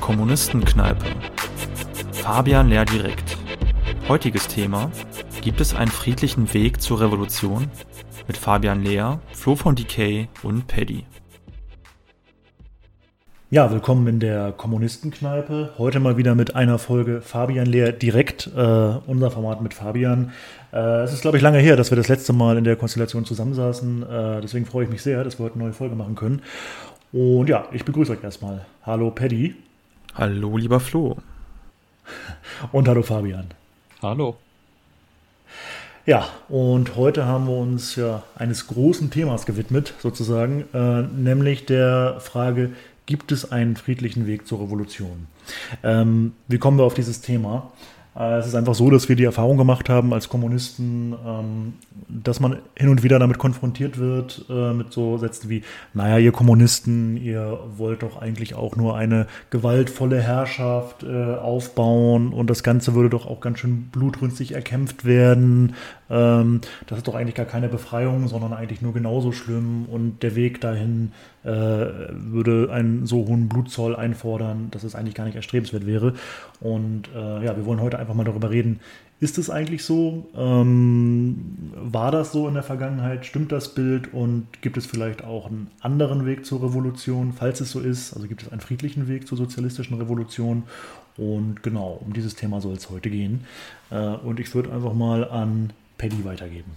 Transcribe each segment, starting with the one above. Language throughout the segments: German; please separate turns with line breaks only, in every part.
Kommunistenkneipe. Fabian Lehrdirekt. Heutiges Thema: Gibt es einen friedlichen Weg zur Revolution? Mit Fabian Lehr, Flo von Decay und Paddy.
Ja, willkommen in der Kommunistenkneipe. Heute mal wieder mit einer Folge Fabian Lehr direkt, äh, unser Format mit Fabian. Äh, es ist, glaube ich, lange her, dass wir das letzte Mal in der Konstellation zusammensaßen. Äh, deswegen freue ich mich sehr, dass wir heute eine neue Folge machen können. Und ja, ich begrüße euch erstmal. Hallo Paddy.
Hallo, lieber Flo.
Und hallo Fabian.
Hallo.
Ja, und heute haben wir uns ja eines großen Themas gewidmet, sozusagen, äh, nämlich der Frage, gibt es einen friedlichen Weg zur Revolution? Ähm, wie kommen wir auf dieses Thema? Äh, es ist einfach so, dass wir die Erfahrung gemacht haben als Kommunisten, ähm, dass man hin und wieder damit konfrontiert wird, äh, mit so Sätzen wie, naja, ihr Kommunisten, ihr wollt doch eigentlich auch nur eine gewaltvolle Herrschaft äh, aufbauen und das Ganze würde doch auch ganz schön blutrünstig erkämpft werden. Ähm, das ist doch eigentlich gar keine Befreiung, sondern eigentlich nur genauso schlimm und der Weg dahin würde einen so hohen Blutzoll einfordern, dass es eigentlich gar nicht erstrebenswert wäre. Und ja, wir wollen heute einfach mal darüber reden, ist es eigentlich so? Ähm, war das so in der Vergangenheit? Stimmt das Bild? Und gibt es vielleicht auch einen anderen Weg zur Revolution, falls es so ist? Also gibt es einen friedlichen Weg zur sozialistischen Revolution? Und genau, um dieses Thema soll es heute gehen. Äh, und ich würde einfach mal an Paddy weitergeben.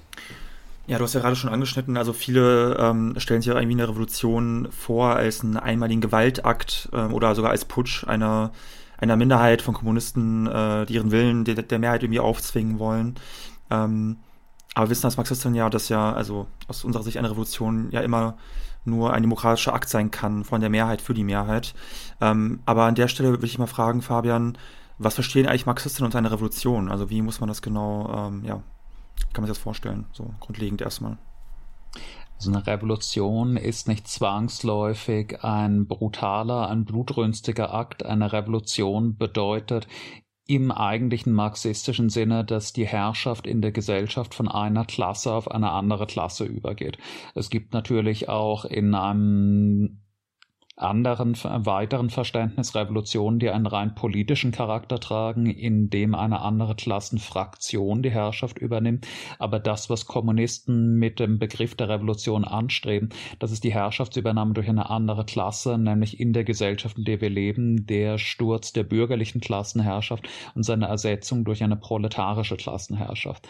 Ja, du hast ja gerade schon angeschnitten, also viele ähm, stellen sich ja irgendwie eine Revolution vor als einen einmaligen Gewaltakt ähm, oder sogar als Putsch einer einer Minderheit von Kommunisten, äh, die ihren Willen der, der Mehrheit irgendwie aufzwingen wollen. Ähm, aber wissen als Marxisten ja, dass ja, also aus unserer Sicht eine Revolution ja immer nur ein demokratischer Akt sein kann von der Mehrheit für die Mehrheit. Ähm, aber an der Stelle würde ich mal fragen, Fabian, was verstehen eigentlich Marxisten unter einer Revolution? Also wie muss man das genau, ähm, ja, kann man sich das vorstellen, so grundlegend erstmal?
Also eine Revolution ist nicht zwangsläufig ein brutaler, ein blutrünstiger Akt. Eine Revolution bedeutet im eigentlichen marxistischen Sinne, dass die Herrschaft in der Gesellschaft von einer Klasse auf eine andere Klasse übergeht. Es gibt natürlich auch in einem anderen weiteren Verständnis Revolutionen, die einen rein politischen Charakter tragen, in dem eine andere Klassenfraktion die Herrschaft übernimmt. Aber das, was Kommunisten mit dem Begriff der Revolution anstreben, das ist die Herrschaftsübernahme durch eine andere Klasse, nämlich in der Gesellschaft, in der wir leben, der Sturz der bürgerlichen Klassenherrschaft und seine Ersetzung durch eine proletarische Klassenherrschaft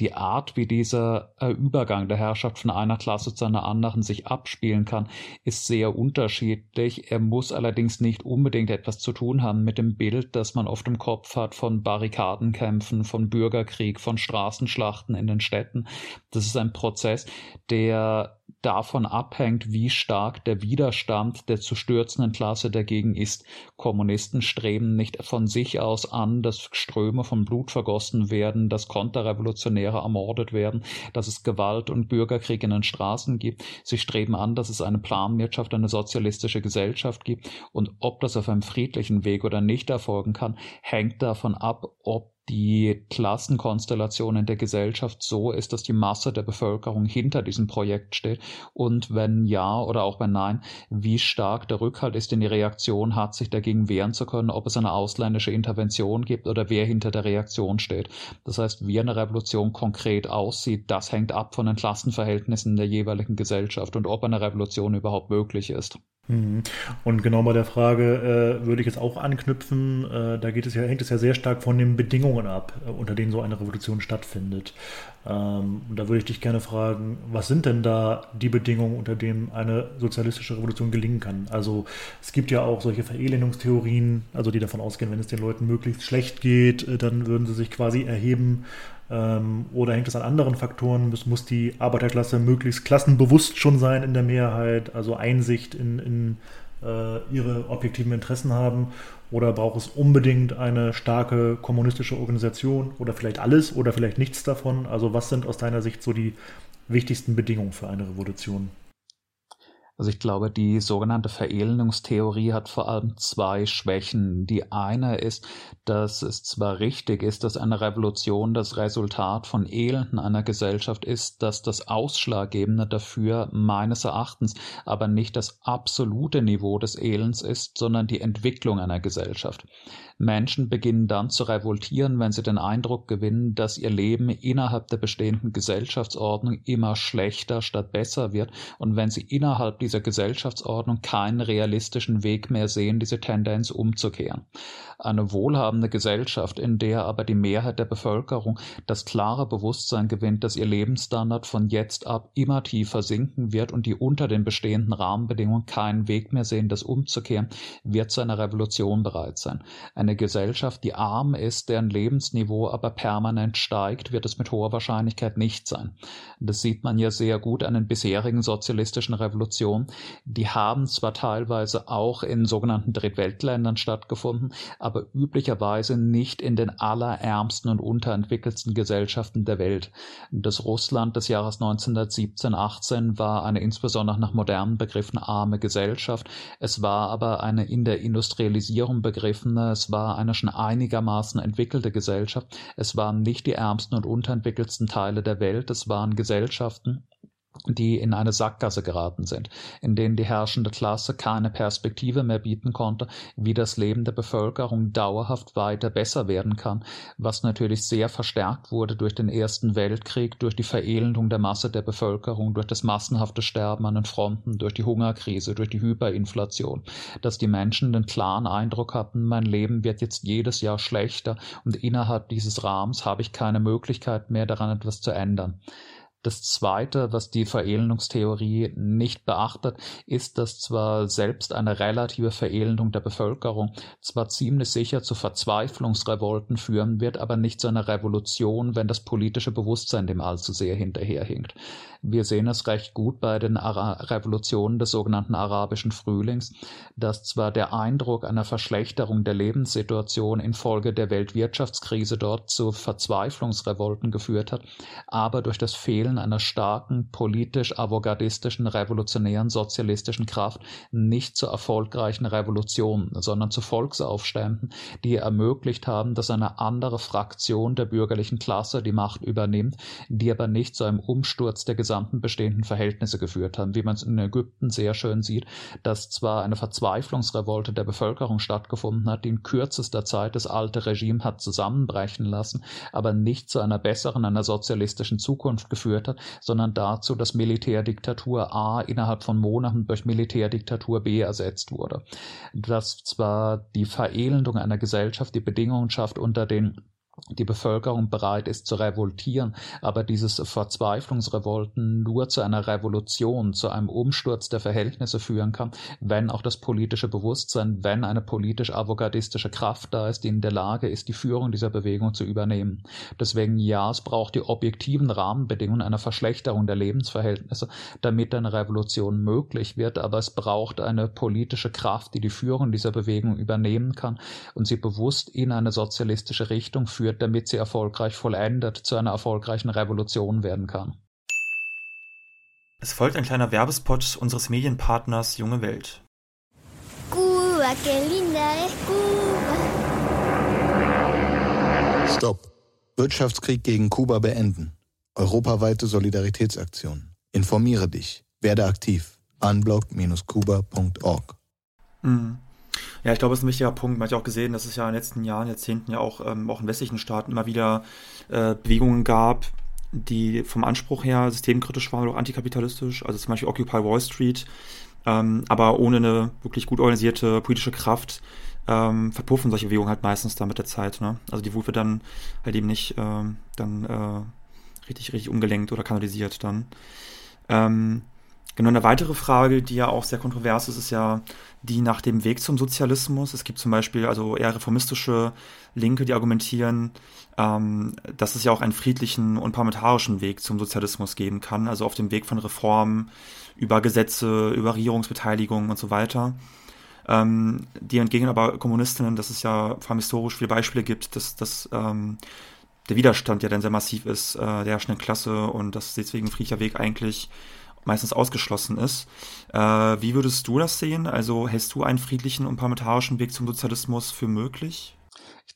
die Art, wie dieser äh, Übergang der Herrschaft von einer Klasse zu einer anderen sich abspielen kann, ist sehr unterschiedlich. Er muss allerdings nicht unbedingt etwas zu tun haben mit dem Bild, das man oft im Kopf hat von Barrikadenkämpfen, von Bürgerkrieg, von Straßenschlachten in den Städten. Das ist ein Prozess, der davon abhängt, wie stark der Widerstand der zu stürzenden Klasse dagegen ist. Kommunisten streben nicht von sich aus an, dass Ströme von Blut vergossen werden, dass Konterrevolutionäre ermordet werden, dass es Gewalt und Bürgerkrieg in den Straßen gibt. Sie streben an, dass es eine Planwirtschaft, eine sozialistische Gesellschaft gibt. Und ob das auf einem friedlichen Weg oder nicht erfolgen kann, hängt davon ab, ob die Klassenkonstellation in der Gesellschaft so ist, dass die Masse der Bevölkerung hinter diesem Projekt steht und wenn ja oder auch wenn nein, wie stark der Rückhalt ist, den die Reaktion hat, sich dagegen wehren zu können, ob es eine ausländische Intervention gibt oder wer hinter der Reaktion steht. Das heißt, wie eine Revolution konkret aussieht, das hängt ab von den Klassenverhältnissen der jeweiligen Gesellschaft und ob eine Revolution überhaupt möglich ist.
Mhm. Und genau bei der Frage äh, würde ich jetzt auch anknüpfen. Äh, da geht es ja, hängt es ja sehr stark von den Bedingungen ab, äh, unter denen so eine Revolution stattfindet. Ähm, und da würde ich dich gerne fragen, was sind denn da die Bedingungen, unter denen eine sozialistische Revolution gelingen kann? Also es gibt ja auch solche Verelendungstheorien, also die davon ausgehen, wenn es den Leuten möglichst schlecht geht, äh, dann würden sie sich quasi erheben oder hängt es an anderen Faktoren? Muss, muss die Arbeiterklasse möglichst klassenbewusst schon sein in der Mehrheit, also Einsicht in, in äh, ihre objektiven Interessen haben? Oder braucht es unbedingt eine starke kommunistische Organisation? Oder vielleicht alles oder vielleicht nichts davon? Also was sind aus deiner Sicht so die wichtigsten Bedingungen für eine Revolution?
Also ich glaube, die sogenannte Verelendungstheorie hat vor allem zwei Schwächen. Die eine ist, dass es zwar richtig ist, dass eine Revolution das Resultat von Elenden einer Gesellschaft ist, dass das Ausschlaggebende dafür meines Erachtens aber nicht das absolute Niveau des Elends ist, sondern die Entwicklung einer Gesellschaft. Menschen beginnen dann zu revoltieren, wenn sie den Eindruck gewinnen, dass ihr Leben innerhalb der bestehenden Gesellschaftsordnung immer schlechter statt besser wird und wenn sie innerhalb dieser Gesellschaftsordnung keinen realistischen Weg mehr sehen, diese Tendenz umzukehren. Eine wohlhabende Gesellschaft, in der aber die Mehrheit der Bevölkerung das klare Bewusstsein gewinnt, dass ihr Lebensstandard von jetzt ab immer tiefer sinken wird und die unter den bestehenden Rahmenbedingungen keinen Weg mehr sehen, das umzukehren, wird zu einer Revolution bereit sein. Eine Gesellschaft, die arm ist, deren Lebensniveau aber permanent steigt, wird es mit hoher Wahrscheinlichkeit nicht sein. Das sieht man ja sehr gut an den bisherigen sozialistischen Revolutionen. Die haben zwar teilweise auch in sogenannten Drittweltländern stattgefunden, aber üblicherweise nicht in den allerärmsten und unterentwickelsten Gesellschaften der Welt. Das Russland des Jahres 1917-18 war eine insbesondere nach modernen Begriffen arme Gesellschaft. Es war aber eine in der Industrialisierung begriffene, es war eine schon einigermaßen entwickelte Gesellschaft. Es waren nicht die ärmsten und unterentwickelsten Teile der Welt, es waren Gesellschaften, die in eine Sackgasse geraten sind, in denen die herrschende Klasse keine Perspektive mehr bieten konnte, wie das Leben der Bevölkerung dauerhaft weiter besser werden kann, was natürlich sehr verstärkt wurde durch den Ersten Weltkrieg, durch die Verelendung der Masse der Bevölkerung, durch das massenhafte Sterben an den Fronten, durch die Hungerkrise, durch die Hyperinflation, dass die Menschen den klaren Eindruck hatten, mein Leben wird jetzt jedes Jahr schlechter und innerhalb dieses Rahmens habe ich keine Möglichkeit mehr daran etwas zu ändern. Das Zweite, was die Verelendungstheorie nicht beachtet, ist, dass zwar selbst eine relative Verelendung der Bevölkerung zwar ziemlich sicher zu Verzweiflungsrevolten führen wird, aber nicht zu einer Revolution, wenn das politische Bewusstsein dem allzu sehr hinterherhinkt. Wir sehen es recht gut bei den Ara Revolutionen des sogenannten arabischen Frühlings, dass zwar der Eindruck einer Verschlechterung der Lebenssituation infolge der Weltwirtschaftskrise dort zu Verzweiflungsrevolten geführt hat, aber durch das Fehlen Fehlen einer starken, politisch avantgardistischen, revolutionären, sozialistischen Kraft nicht zu erfolgreichen Revolutionen, sondern zu Volksaufständen, die ermöglicht haben, dass eine andere Fraktion der bürgerlichen Klasse die Macht übernimmt, die aber nicht zu einem Umsturz der gesamten bestehenden Verhältnisse geführt haben, wie man es in Ägypten sehr schön sieht, dass zwar eine Verzweiflungsrevolte der Bevölkerung stattgefunden hat, die in kürzester Zeit das alte Regime hat zusammenbrechen lassen, aber nicht zu einer besseren, einer sozialistischen Zukunft geführt geführt hat, sondern dazu, dass Militärdiktatur A innerhalb von Monaten durch Militärdiktatur B ersetzt wurde. Dass zwar die Verelendung einer Gesellschaft die Bedingungen schafft, unter den die Bevölkerung bereit ist zu revoltieren, aber dieses Verzweiflungsrevolten nur zu einer Revolution, zu einem Umsturz der Verhältnisse führen kann, wenn auch das politische Bewusstsein, wenn eine politisch avantgardistische Kraft da ist, die in der Lage ist, die Führung dieser Bewegung zu übernehmen. Deswegen ja, es braucht die objektiven Rahmenbedingungen einer Verschlechterung der Lebensverhältnisse, damit eine Revolution möglich wird, aber es braucht eine politische Kraft, die die Führung dieser Bewegung übernehmen kann und sie bewusst in eine sozialistische Richtung führt, führt, damit sie erfolgreich vollendet zu einer erfolgreichen Revolution werden kann.
Es folgt ein kleiner Werbespot unseres Medienpartners Junge Welt.
Cuba, que linda es Cuba.
Stopp. Wirtschaftskrieg gegen Kuba beenden. Europaweite Solidaritätsaktion. Informiere dich. Werde aktiv. unblock-kuba.org.
Mhm. Ja, ich glaube, es ist ein wichtiger Punkt. Man hat ja auch gesehen, dass es ja in den letzten Jahren, Jahrzehnten ja auch, ähm, auch in westlichen Staaten immer wieder äh, Bewegungen gab, die vom Anspruch her systemkritisch waren oder auch antikapitalistisch. Also zum Beispiel Occupy Wall Street, ähm, aber ohne eine wirklich gut organisierte politische Kraft ähm, verpuffen solche Bewegungen halt meistens dann mit der Zeit. Ne? Also die Wut dann halt eben nicht ähm, dann äh, richtig, richtig umgelenkt oder kanalisiert dann. Ähm, Genau, eine weitere Frage, die ja auch sehr kontrovers ist, ist ja die nach dem Weg zum Sozialismus. Es gibt zum Beispiel also eher reformistische Linke, die argumentieren, ähm, dass es ja auch einen friedlichen und parlamentarischen Weg zum Sozialismus geben kann, also auf dem Weg von Reformen über Gesetze, über Regierungsbeteiligung und so weiter. Ähm, die entgegnen aber Kommunistinnen, dass es ja vor allem historisch viele Beispiele gibt, dass, dass ähm, der Widerstand ja dann sehr massiv ist, äh, der herrschenden Klasse und dass deswegen ein friedlicher Weg eigentlich meistens ausgeschlossen ist. Äh, wie würdest du das sehen? Also hältst du einen friedlichen und parlamentarischen Weg zum Sozialismus für möglich?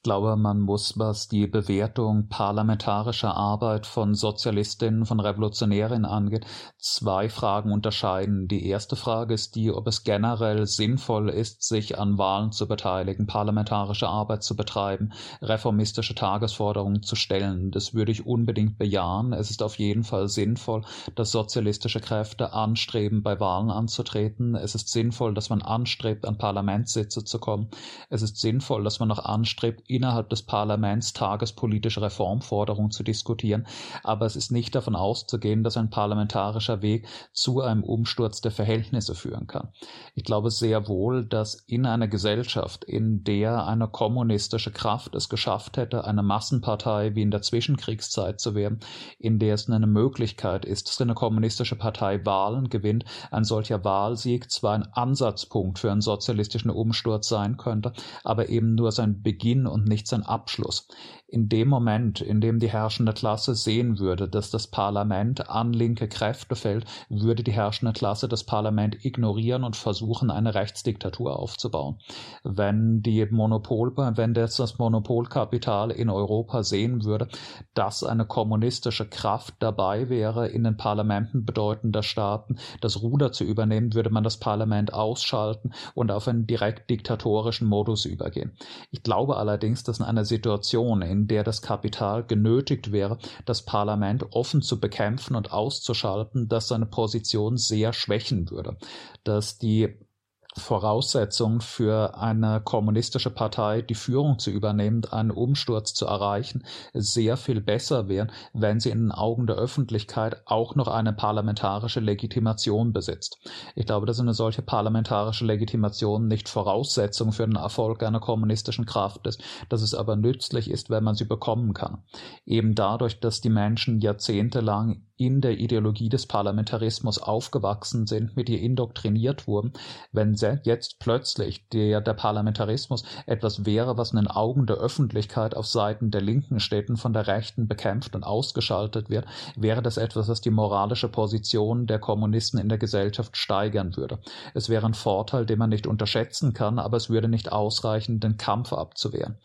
Glaube, man muss, was die Bewertung parlamentarischer Arbeit von Sozialistinnen, von Revolutionären angeht, zwei Fragen unterscheiden. Die erste Frage ist die, ob es generell sinnvoll ist, sich an Wahlen zu beteiligen, parlamentarische Arbeit zu betreiben, reformistische Tagesforderungen zu stellen. Das würde ich unbedingt bejahen. Es ist auf jeden Fall sinnvoll, dass sozialistische Kräfte anstreben, bei Wahlen anzutreten. Es ist sinnvoll, dass man anstrebt, an Parlamentssitze zu kommen. Es ist sinnvoll, dass man noch anstrebt, innerhalb des Parlaments tagespolitische Reformforderungen zu diskutieren, aber es ist nicht davon auszugehen, dass ein parlamentarischer Weg zu einem Umsturz der Verhältnisse führen kann. Ich glaube sehr wohl, dass in einer Gesellschaft, in der eine kommunistische Kraft es geschafft hätte, eine Massenpartei wie in der Zwischenkriegszeit zu werden, in der es eine Möglichkeit ist, dass eine kommunistische Partei Wahlen gewinnt, ein solcher Wahlsieg zwar ein Ansatzpunkt für einen sozialistischen Umsturz sein könnte, aber eben nur sein Beginn und nicht sein Abschluss. In dem Moment, in dem die herrschende Klasse sehen würde, dass das Parlament an linke Kräfte fällt, würde die herrschende Klasse das Parlament ignorieren und versuchen, eine Rechtsdiktatur aufzubauen. Wenn die Monopol, wenn das, das Monopolkapital in Europa sehen würde, dass eine kommunistische Kraft dabei wäre, in den Parlamenten bedeutender Staaten das Ruder zu übernehmen, würde man das Parlament ausschalten und auf einen direkt diktatorischen Modus übergehen. Ich glaube allerdings, allerdings, dass in einer Situation, in der das Kapital genötigt wäre, das Parlament offen zu bekämpfen und auszuschalten, dass seine Position sehr schwächen würde, dass die Voraussetzung für eine kommunistische Partei, die Führung zu übernehmen, einen Umsturz zu erreichen, sehr viel besser wären, wenn sie in den Augen der Öffentlichkeit auch noch eine parlamentarische Legitimation besitzt. Ich glaube, dass eine solche parlamentarische Legitimation nicht Voraussetzung für den Erfolg einer kommunistischen Kraft ist, dass es aber nützlich ist, wenn man sie bekommen kann. Eben dadurch, dass die Menschen jahrzehntelang in der Ideologie des Parlamentarismus aufgewachsen sind, mit ihr indoktriniert wurden, wenn jetzt plötzlich der, der Parlamentarismus etwas wäre, was in den Augen der Öffentlichkeit auf Seiten der linken Städten von der Rechten bekämpft und ausgeschaltet wird, wäre das etwas, was die moralische Position der Kommunisten in der Gesellschaft steigern würde. Es wäre ein Vorteil, den man nicht unterschätzen kann, aber es würde nicht ausreichen, den Kampf abzuwehren.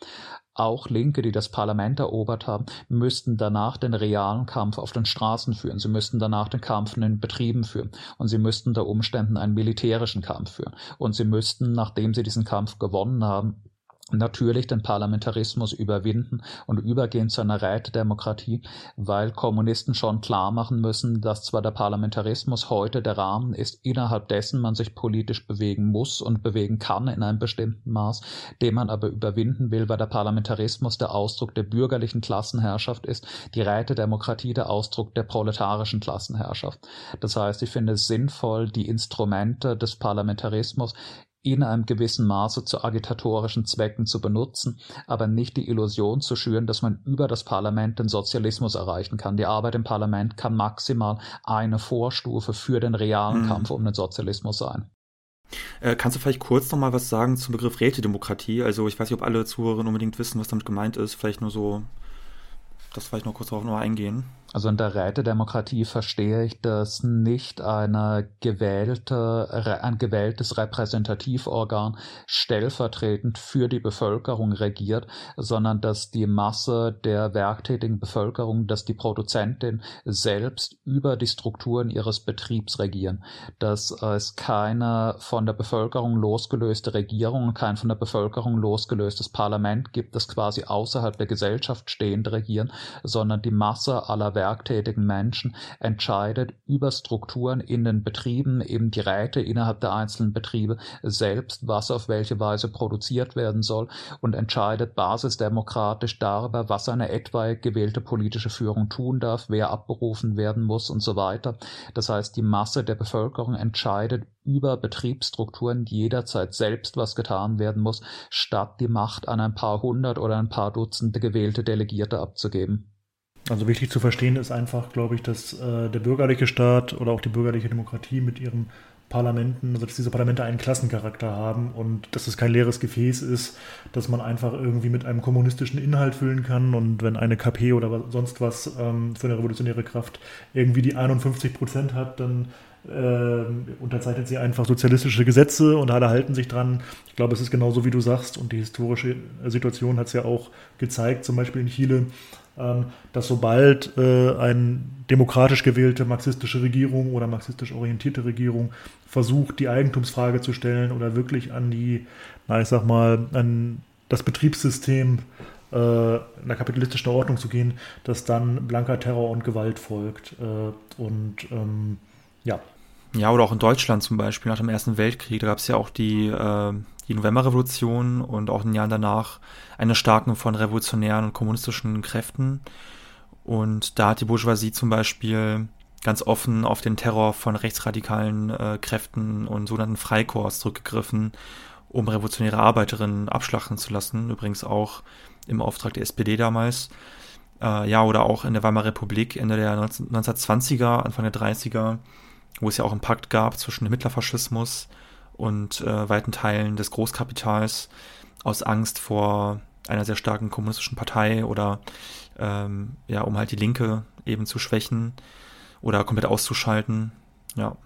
Auch Linke, die das Parlament erobert haben, müssten danach den realen Kampf auf den Straßen führen. Sie müssten danach den Kampf in den Betrieben führen. Und sie müssten unter Umständen einen militärischen Kampf führen. Und sie müssten, nachdem sie diesen Kampf gewonnen haben, natürlich den Parlamentarismus überwinden und übergehen zu einer Rätedemokratie, weil Kommunisten schon klar machen müssen, dass zwar der Parlamentarismus heute der Rahmen ist, innerhalb dessen man sich politisch bewegen muss und bewegen kann in einem bestimmten Maß, den man aber überwinden will, weil der Parlamentarismus der Ausdruck der bürgerlichen Klassenherrschaft ist, die Rätedemokratie der Ausdruck der proletarischen Klassenherrschaft. Das heißt, ich finde es sinnvoll, die Instrumente des Parlamentarismus in einem gewissen Maße zu agitatorischen Zwecken zu benutzen, aber nicht die Illusion zu schüren, dass man über das Parlament den Sozialismus erreichen kann. Die Arbeit im Parlament kann maximal eine Vorstufe für den realen mhm. Kampf um den Sozialismus sein.
Äh, kannst du vielleicht kurz noch mal was sagen zum Begriff Rätedemokratie? Also ich weiß nicht, ob alle Zuhörerinnen unbedingt wissen, was damit gemeint ist. Vielleicht nur so, das vielleicht noch kurz darauf noch eingehen.
Also in der Rätedemokratie verstehe ich, dass nicht. Eine gewählte, ein gewähltes Repräsentativorgan stellvertretend für die Bevölkerung regiert, sondern dass die Masse der werktätigen Bevölkerung, dass die Produzentin selbst über die Strukturen ihres Betriebs regieren, dass es keine von der Bevölkerung losgelöste Regierung, kein von der Bevölkerung losgelöstes Parlament gibt, das quasi außerhalb der Gesellschaft stehend regieren, sondern die Masse aller werktätigen Menschen entscheidet über Strukturen in den Betrieben, eben die Räte innerhalb der einzelnen Betriebe selbst, was auf welche Weise produziert werden soll und entscheidet basisdemokratisch darüber, was eine etwaige gewählte politische Führung tun darf, wer abberufen werden muss und so weiter. Das heißt, die Masse der Bevölkerung entscheidet über Betriebsstrukturen jederzeit selbst was getan werden muss, statt die Macht an ein paar hundert oder ein paar Dutzende gewählte Delegierte abzugeben.
Also wichtig zu verstehen ist einfach, glaube ich, dass äh, der bürgerliche Staat oder auch die bürgerliche Demokratie mit ihren Parlamenten, also dass diese Parlamente einen Klassencharakter haben und dass es kein leeres Gefäß ist, dass man einfach irgendwie mit einem kommunistischen Inhalt füllen kann und wenn eine KP oder sonst was ähm, für eine revolutionäre Kraft irgendwie die 51 Prozent hat, dann äh, unterzeichnet sie einfach sozialistische Gesetze und alle halten sich dran. Ich glaube, es ist genauso, wie du sagst. Und die historische Situation hat es ja auch gezeigt, zum Beispiel in Chile, dass sobald äh, eine demokratisch gewählte marxistische Regierung oder marxistisch orientierte Regierung versucht, die Eigentumsfrage zu stellen oder wirklich an die, na ich sag mal, an das Betriebssystem äh, in der kapitalistischen Ordnung zu gehen, dass dann blanker Terror und Gewalt folgt. Äh, und ähm, ja.
Ja, oder auch in Deutschland zum Beispiel nach dem Ersten Weltkrieg, da gab es ja auch die, äh, die Novemberrevolution und auch in den Jahren danach eine Stärkung von revolutionären und kommunistischen Kräften. Und da hat die Bourgeoisie zum Beispiel ganz offen auf den Terror von rechtsradikalen äh, Kräften und sogenannten Freikorps zurückgegriffen, um revolutionäre Arbeiterinnen abschlachten zu lassen. Übrigens auch im Auftrag der SPD damals. Äh, ja, oder auch in der Weimarer Republik Ende der 19, 1920er, Anfang der 30er, wo es ja auch einen Pakt gab zwischen dem Hitlerfaschismus und äh, weiten Teilen des Großkapitals aus Angst vor einer sehr starken kommunistischen Partei oder ähm, ja, um halt die Linke eben zu schwächen oder komplett auszuschalten. Ja.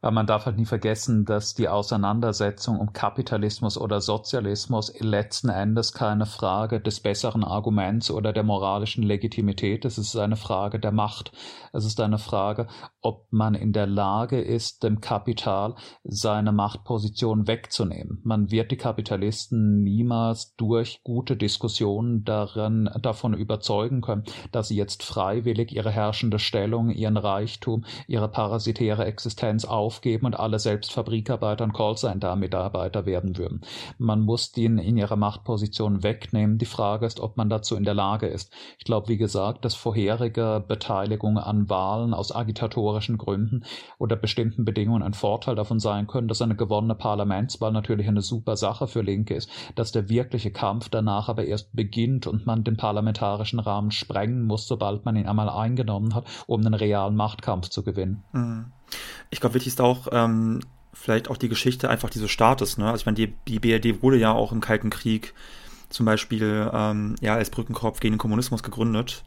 Aber man darf halt nie vergessen, dass die Auseinandersetzung um Kapitalismus oder Sozialismus letzten Endes keine Frage des besseren Arguments oder der moralischen Legitimität ist. Es ist eine Frage der Macht. Es ist eine Frage, ob man in der Lage ist, dem Kapital seine Machtposition wegzunehmen. Man wird die Kapitalisten niemals durch gute Diskussionen darin, davon überzeugen können, dass sie jetzt freiwillig ihre herrschende Stellung, ihren Reichtum, ihre parasitäre Existenz auf aufgeben und alle selbst Fabrikarbeiter und Callcenter-Mitarbeiter werden würden. Man muss die in ihrer Machtposition wegnehmen. Die Frage ist, ob man dazu in der Lage ist. Ich glaube, wie gesagt, dass vorherige Beteiligung an Wahlen aus agitatorischen Gründen oder bestimmten Bedingungen ein Vorteil davon sein können, dass eine gewonnene Parlamentswahl natürlich eine super Sache für Linke ist, dass der wirkliche Kampf danach aber erst beginnt und man den parlamentarischen Rahmen sprengen muss, sobald man ihn einmal eingenommen hat, um einen realen Machtkampf zu gewinnen.
Mhm. Ich glaube, wichtig ist auch ähm, vielleicht auch die Geschichte einfach dieses Staates. Ne? Also ich meine, die, die BRD wurde ja auch im Kalten Krieg zum Beispiel ähm, ja als Brückenkopf gegen den Kommunismus gegründet.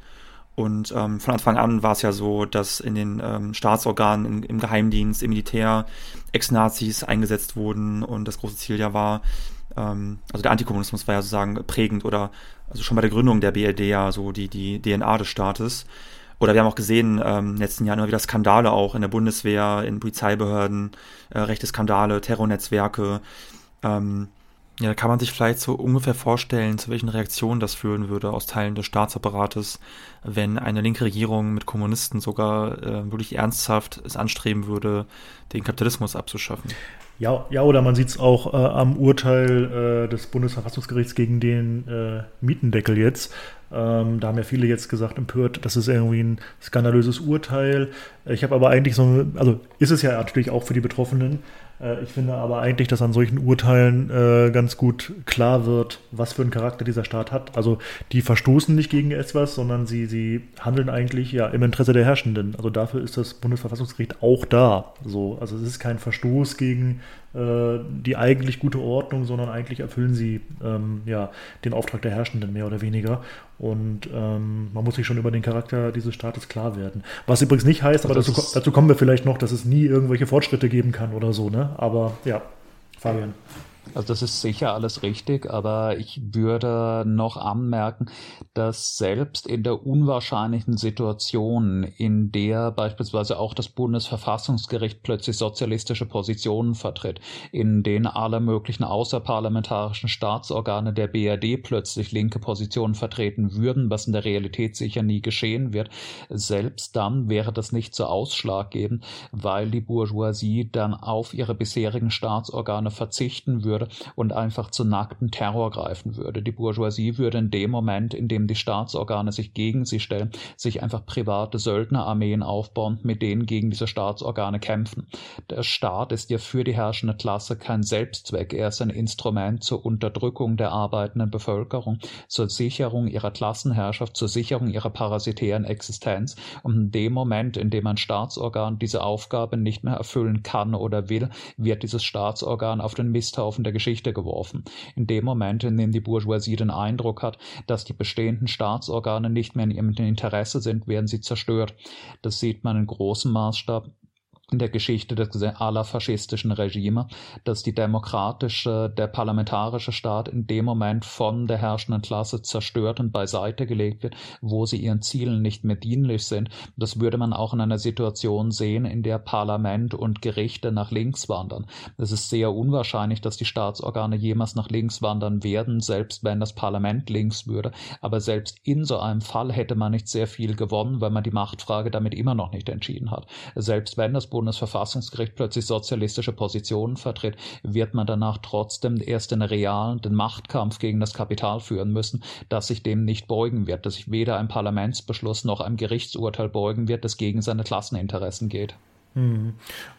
Und ähm, von Anfang an war es ja so, dass in den ähm, Staatsorganen, in, im Geheimdienst, im Militär Ex-Nazis eingesetzt wurden und das große Ziel ja war, ähm, also der Antikommunismus war ja sozusagen prägend oder also schon bei der Gründung der BRD ja so die, die DNA des Staates. Oder wir haben auch gesehen, ähm, letzten Jahren immer wieder Skandale auch in der Bundeswehr, in Polizeibehörden, äh, rechte Skandale, Terrornetzwerke. Ähm, ja, da kann man sich vielleicht so ungefähr vorstellen, zu welchen Reaktionen das führen würde aus Teilen des Staatsapparates, wenn eine linke Regierung mit Kommunisten sogar äh, wirklich ernsthaft es anstreben würde, den Kapitalismus abzuschaffen.
Ja, ja oder man sieht es auch äh, am Urteil äh, des Bundesverfassungsgerichts gegen den äh, Mietendeckel jetzt. Ähm, da haben ja viele jetzt gesagt, empört, das ist irgendwie ein skandalöses Urteil. Ich habe aber eigentlich so, also ist es ja natürlich auch für die Betroffenen, äh, ich finde aber eigentlich, dass an solchen Urteilen äh, ganz gut klar wird, was für einen Charakter dieser Staat hat. Also die verstoßen nicht gegen etwas, sondern sie, sie handeln eigentlich ja im Interesse der Herrschenden. Also dafür ist das Bundesverfassungsgericht auch da. So, also es ist kein Verstoß gegen die eigentlich gute Ordnung, sondern eigentlich erfüllen sie ähm, ja, den Auftrag der Herrschenden mehr oder weniger. Und ähm, man muss sich schon über den Charakter dieses Staates klar werden. Was übrigens nicht heißt, aber dazu, dazu, kommen wir vielleicht noch, dass es nie irgendwelche Fortschritte geben kann oder so. Ne? Aber ja, Fabian.
Also das ist sicher alles richtig, aber ich würde noch anmerken, dass selbst in der unwahrscheinlichen Situation, in der beispielsweise auch das Bundesverfassungsgericht plötzlich sozialistische Positionen vertritt, in denen alle möglichen außerparlamentarischen Staatsorgane der BRD plötzlich linke Positionen vertreten würden, was in der Realität sicher nie geschehen wird, selbst dann wäre das nicht so ausschlaggebend, weil die Bourgeoisie dann auf ihre bisherigen Staatsorgane verzichten würde würde und einfach zu nacktem Terror greifen würde. Die Bourgeoisie würde in dem Moment, in dem die Staatsorgane sich gegen sie stellen, sich einfach private Söldnerarmeen aufbauen, mit denen gegen diese Staatsorgane kämpfen. Der Staat ist ja für die herrschende Klasse kein Selbstzweck, er ist ein Instrument zur Unterdrückung der arbeitenden Bevölkerung, zur Sicherung ihrer Klassenherrschaft, zur Sicherung ihrer parasitären Existenz. Und in dem Moment, in dem ein Staatsorgan diese Aufgabe nicht mehr erfüllen kann oder will, wird dieses Staatsorgan auf den Misthaufen der der Geschichte geworfen. In dem Moment, in dem die Bourgeoisie den Eindruck hat, dass die bestehenden Staatsorgane nicht mehr in ihrem Interesse sind, werden sie zerstört. Das sieht man in großem Maßstab in der Geschichte aller faschistischen Regime, dass die demokratische, der parlamentarische Staat in dem Moment von der herrschenden Klasse zerstört und beiseite gelegt wird, wo sie ihren Zielen nicht mehr dienlich sind. Das würde man auch in einer Situation sehen, in der Parlament und Gerichte nach links wandern. Es ist sehr unwahrscheinlich, dass die Staatsorgane jemals nach links wandern werden, selbst wenn das Parlament links würde. Aber selbst in so einem Fall hätte man nicht sehr viel gewonnen, weil man die Machtfrage damit immer noch nicht entschieden hat. Selbst wenn das Bundesverfassungsgericht plötzlich sozialistische Positionen vertritt, wird man danach trotzdem erst den realen, den Machtkampf gegen das Kapital führen müssen, das sich dem nicht beugen wird, dass sich weder ein Parlamentsbeschluss noch ein Gerichtsurteil beugen wird, das gegen seine Klasseninteressen geht.
Hm.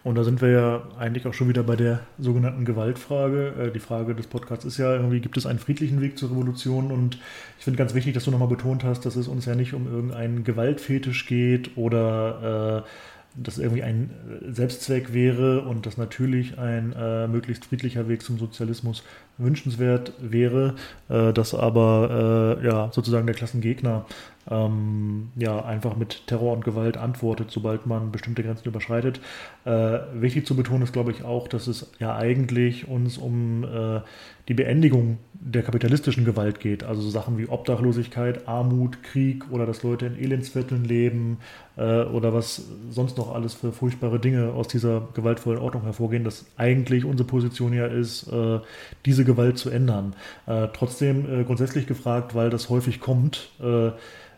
Und da sind wir ja eigentlich auch schon wieder bei der sogenannten Gewaltfrage. Äh, die Frage des Podcasts ist ja irgendwie, gibt es einen friedlichen Weg zur Revolution? Und ich finde ganz wichtig, dass du nochmal betont hast, dass es uns ja nicht um irgendeinen Gewaltfetisch geht oder äh, das irgendwie ein Selbstzweck wäre und dass natürlich ein äh, möglichst friedlicher Weg zum Sozialismus wünschenswert wäre, äh, dass aber äh, ja sozusagen der Klassengegner ähm, ja einfach mit Terror und Gewalt antwortet, sobald man bestimmte Grenzen überschreitet. Äh, wichtig zu betonen ist, glaube ich, auch, dass es ja eigentlich uns um äh, die Beendigung der kapitalistischen Gewalt geht. Also so Sachen wie Obdachlosigkeit, Armut, Krieg oder dass Leute in Elendsvierteln leben äh, oder was sonst noch alles für furchtbare Dinge aus dieser gewaltvollen Ordnung hervorgehen, dass eigentlich unsere Position ja ist, äh, diese Gewalt zu ändern. Äh, trotzdem äh, grundsätzlich gefragt, weil das häufig kommt, äh,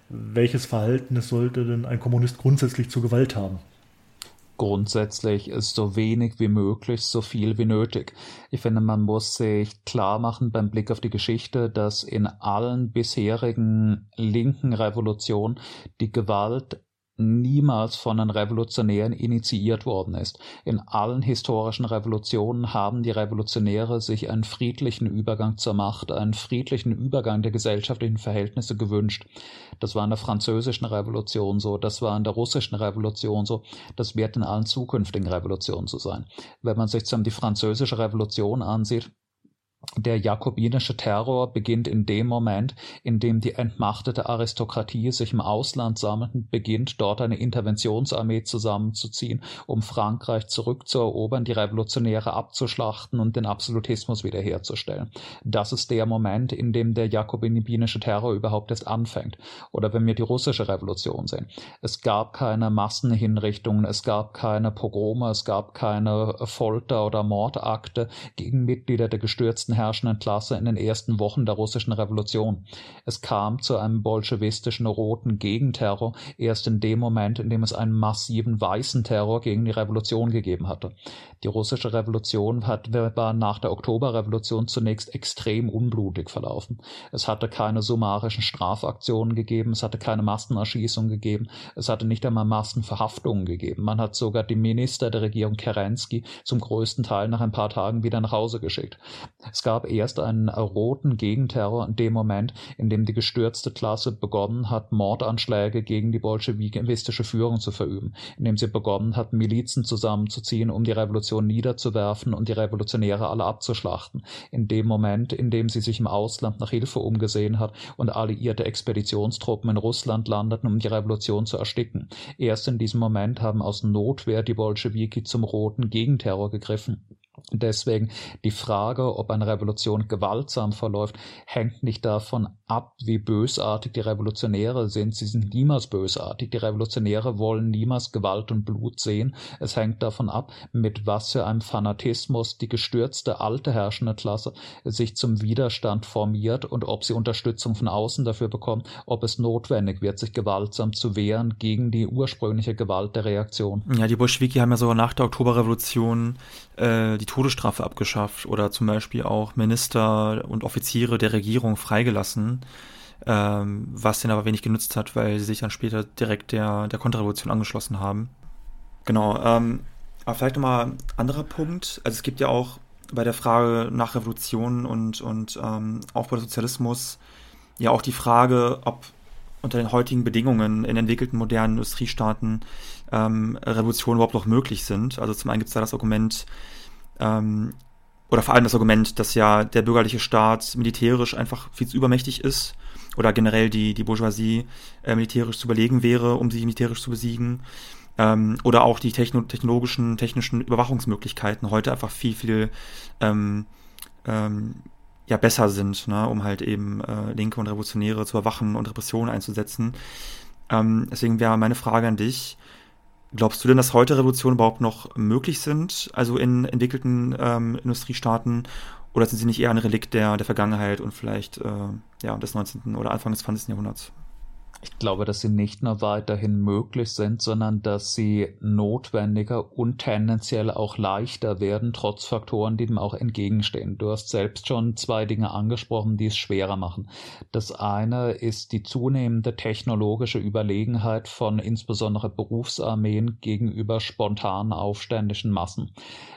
welches Verhältnis sollte denn ein Kommunist grundsätzlich zur Gewalt haben?
grundsätzlich ist so wenig wie möglich, so viel wie nötig. Ich finde, man muss sich klar machen beim Blick auf die Geschichte, dass in allen bisherigen linken Revolutionen die Gewalt niemals von den Revolutionären initiiert worden ist. In allen historischen Revolutionen haben die Revolutionäre sich einen friedlichen Übergang zur Macht, einen friedlichen Übergang der gesellschaftlichen Verhältnisse gewünscht. Das war in der französischen Revolution so, das war in der russischen Revolution so, das wird in allen zukünftigen Revolutionen so sein. Wenn man sich die französische Revolution ansieht, der jakobinische Terror beginnt in dem Moment, in dem die entmachtete Aristokratie sich im Ausland sammelt und beginnt, dort eine Interventionsarmee zusammenzuziehen, um Frankreich zurückzuerobern, die Revolutionäre abzuschlachten und den Absolutismus wiederherzustellen. Das ist der Moment, in dem der jakobinische Terror überhaupt erst anfängt. Oder wenn wir die russische Revolution sehen. Es gab keine Massenhinrichtungen, es gab keine Pogrome, es gab keine Folter- oder Mordakte gegen Mitglieder der gestürzten herrschenden Klasse in den ersten Wochen der russischen Revolution. Es kam zu einem bolschewistischen roten Gegenterror erst in dem Moment, in dem es einen massiven weißen Terror gegen die Revolution gegeben hatte. Die russische Revolution hat, war nach der Oktoberrevolution zunächst extrem unblutig verlaufen. Es hatte keine summarischen Strafaktionen gegeben, es hatte keine Massenerschießungen gegeben, es hatte nicht einmal Massenverhaftungen gegeben. Man hat sogar die Minister der Regierung Kerensky zum größten Teil nach ein paar Tagen wieder nach Hause geschickt. Es gab erst einen roten Gegenterror in dem Moment, in dem die gestürzte Klasse begonnen hat, Mordanschläge gegen die bolschewistische Führung zu verüben, in dem sie begonnen hat, Milizen zusammenzuziehen, um die Revolution niederzuwerfen und die Revolutionäre alle abzuschlachten. In dem Moment, in dem sie sich im Ausland nach Hilfe umgesehen hat und alliierte Expeditionstruppen in Russland landeten, um die Revolution zu ersticken. Erst in diesem Moment haben aus Notwehr die Bolschewiki zum roten Gegenterror gegriffen. Deswegen die Frage, ob eine Revolution gewaltsam verläuft, hängt nicht davon ab, wie bösartig die Revolutionäre sind. Sie sind niemals bösartig. Die Revolutionäre wollen niemals Gewalt und Blut sehen. Es hängt davon ab, mit was für einem Fanatismus die gestürzte alte herrschende Klasse sich zum Widerstand formiert und ob sie Unterstützung von außen dafür bekommt, ob es notwendig wird, sich gewaltsam zu wehren gegen die ursprüngliche Gewalt der Reaktion.
Ja, die Bolschewiki haben ja sogar nach der Oktoberrevolution äh, die Todesstrafe abgeschafft oder zum Beispiel auch Minister und Offiziere der Regierung freigelassen, ähm, was denen aber wenig genützt hat, weil sie sich dann später direkt der, der Konterrevolution angeschlossen haben. Genau, ähm, aber vielleicht nochmal ein anderer Punkt. Also es gibt ja auch bei der Frage nach Revolution und, und ähm, Aufbau des Sozialismus ja auch die Frage, ob unter den heutigen Bedingungen in entwickelten modernen Industriestaaten ähm, Revolutionen überhaupt noch möglich sind. Also zum einen gibt es da das Argument, ähm, oder vor allem das Argument, dass ja der bürgerliche Staat militärisch einfach viel zu übermächtig ist oder generell die, die Bourgeoisie äh, militärisch zu überlegen wäre, um sie militärisch zu besiegen. Ähm, oder auch die techno technologischen, technischen Überwachungsmöglichkeiten heute einfach viel, viel ähm, ähm, ja, besser sind, ne, um halt eben äh, Linke und Revolutionäre zu überwachen und Repressionen einzusetzen. Ähm, deswegen wäre meine Frage an dich, glaubst du denn, dass heute Revolutionen überhaupt noch möglich sind, also in entwickelten ähm, Industriestaaten, oder sind sie nicht eher ein Relikt der, der Vergangenheit und vielleicht äh, ja, des 19. oder Anfang des 20. Jahrhunderts?
Ich glaube, dass sie nicht nur weiterhin möglich sind, sondern dass sie notwendiger und tendenziell auch leichter werden, trotz Faktoren, die dem auch entgegenstehen. Du hast selbst schon zwei Dinge angesprochen, die es schwerer machen. Das eine ist die zunehmende technologische Überlegenheit von insbesondere Berufsarmeen gegenüber spontan aufständischen Massen.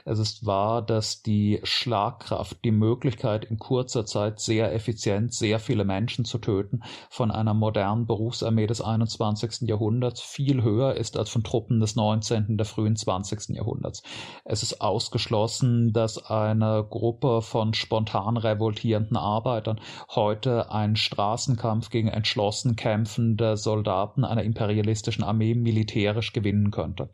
Es ist wahr, dass die Schlagkraft, die Möglichkeit in kurzer Zeit sehr effizient sehr viele Menschen zu töten von einer modernen Berufs Volksarmee des 21. Jahrhunderts viel höher ist als von Truppen des 19. der frühen 20. Jahrhunderts. Es ist ausgeschlossen, dass eine Gruppe von spontan revoltierenden Arbeitern heute einen Straßenkampf gegen entschlossen kämpfende Soldaten einer imperialistischen Armee militärisch gewinnen könnte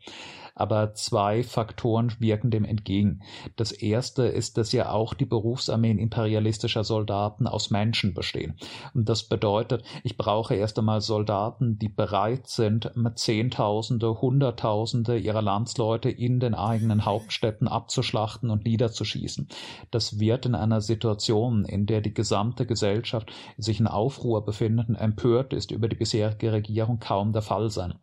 aber zwei Faktoren wirken dem entgegen. Das erste ist, dass ja auch die Berufsarmeen imperialistischer Soldaten aus Menschen bestehen. Und das bedeutet, ich brauche erst einmal Soldaten, die bereit sind, Zehntausende, Hunderttausende ihrer Landsleute in den eigenen Hauptstädten abzuschlachten und niederzuschießen. Das wird in einer Situation, in der die gesamte Gesellschaft sich in Aufruhr befindet und empört ist über die bisherige Regierung, kaum der Fall sein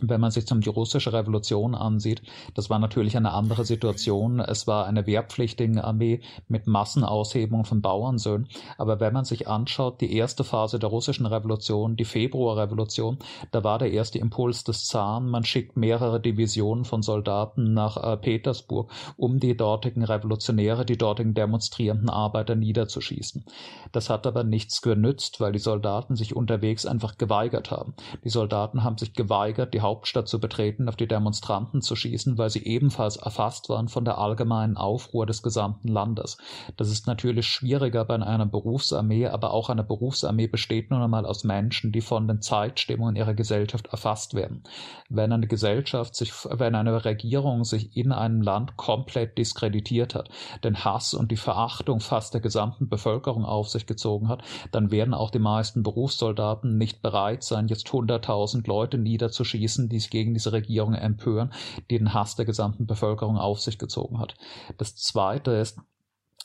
wenn man sich zum die russische Revolution ansieht, das war natürlich eine andere Situation. Es war eine wehrpflichtige Armee mit Massenaushebung von Bauernsöhnen. Aber wenn man sich anschaut, die erste Phase der russischen Revolution, die Februarrevolution, da war der erste Impuls des Zaren, man schickt mehrere Divisionen von Soldaten nach äh, Petersburg, um die dortigen Revolutionäre, die dortigen demonstrierenden Arbeiter niederzuschießen. Das hat aber nichts genützt, weil die Soldaten sich unterwegs einfach geweigert haben. Die Soldaten haben sich geweigert, die Hauptstadt zu betreten, auf die Demonstranten zu schießen, weil sie ebenfalls erfasst waren von der allgemeinen Aufruhr des gesamten Landes. Das ist natürlich schwieriger bei einer Berufsarmee, aber auch eine Berufsarmee besteht nun einmal aus Menschen, die von den Zeitstimmungen ihrer Gesellschaft erfasst werden. Wenn eine Gesellschaft sich, wenn eine Regierung sich in einem Land komplett diskreditiert hat, den Hass und die Verachtung fast der gesamten Bevölkerung auf sich gezogen hat, dann werden auch die meisten Berufssoldaten nicht bereit sein, jetzt hunderttausend Leute niederzuschießen, Massen, die sich gegen diese Regierung empören, die den Hass der gesamten Bevölkerung auf sich gezogen hat. Das Zweite ist,